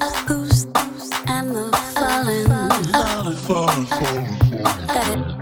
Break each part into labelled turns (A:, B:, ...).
A: a and the falling. That it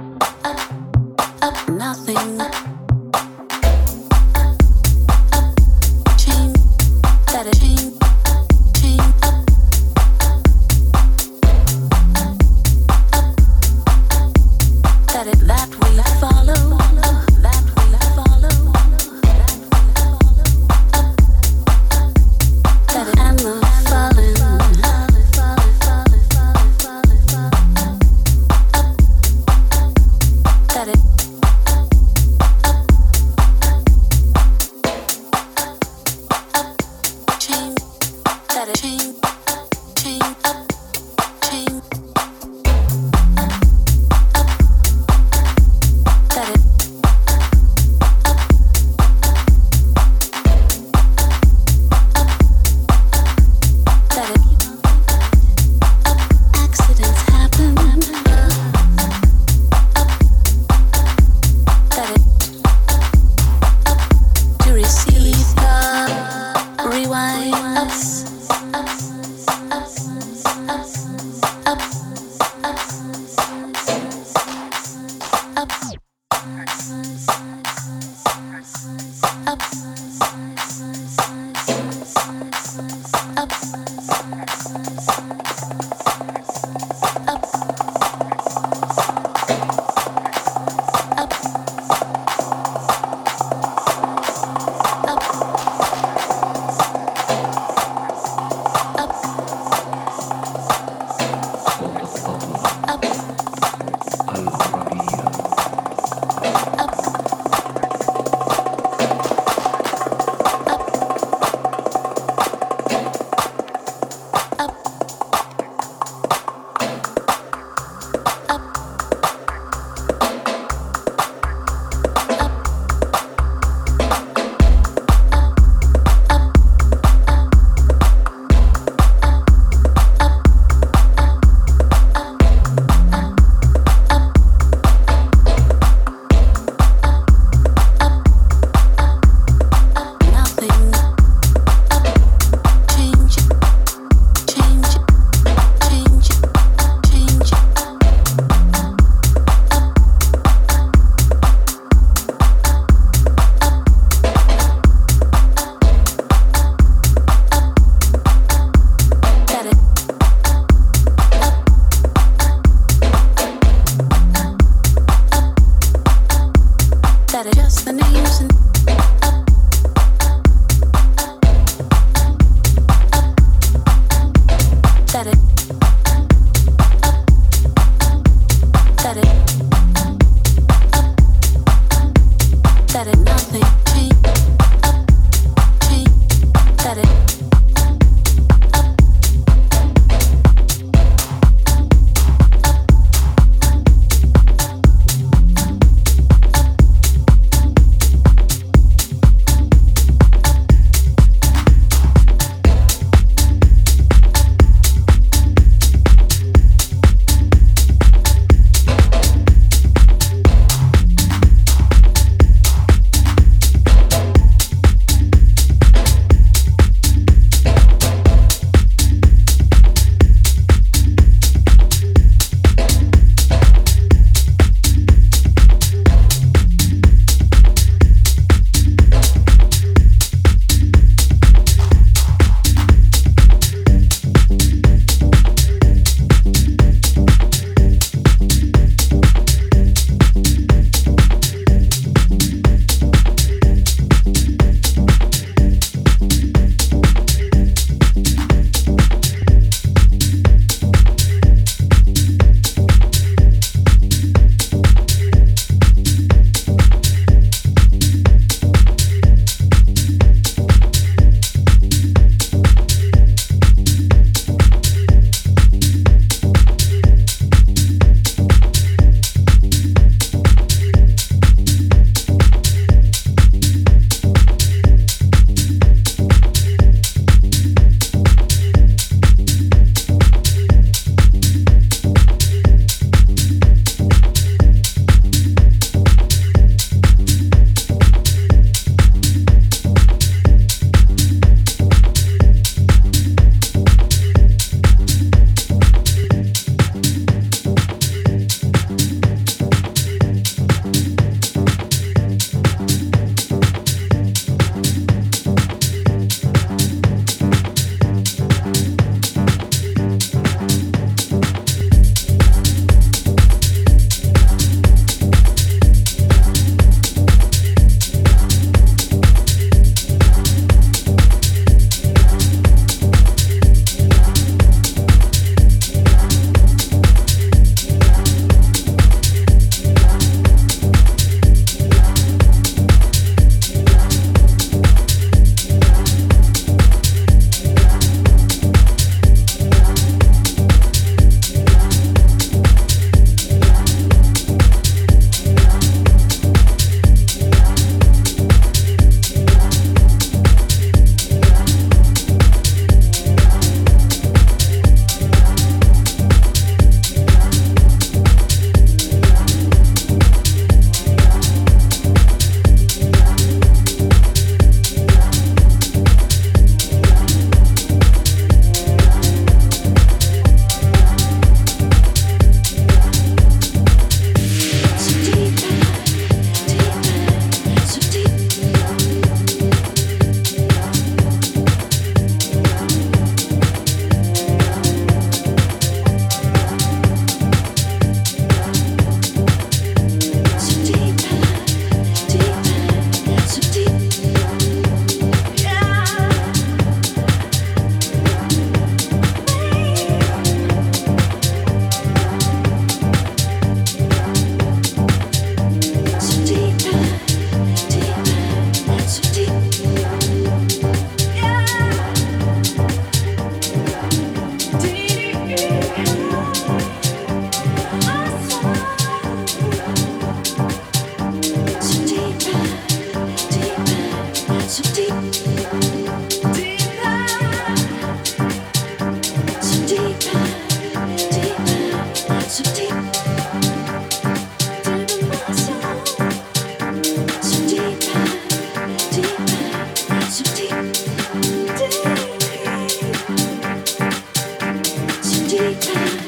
B: DJ.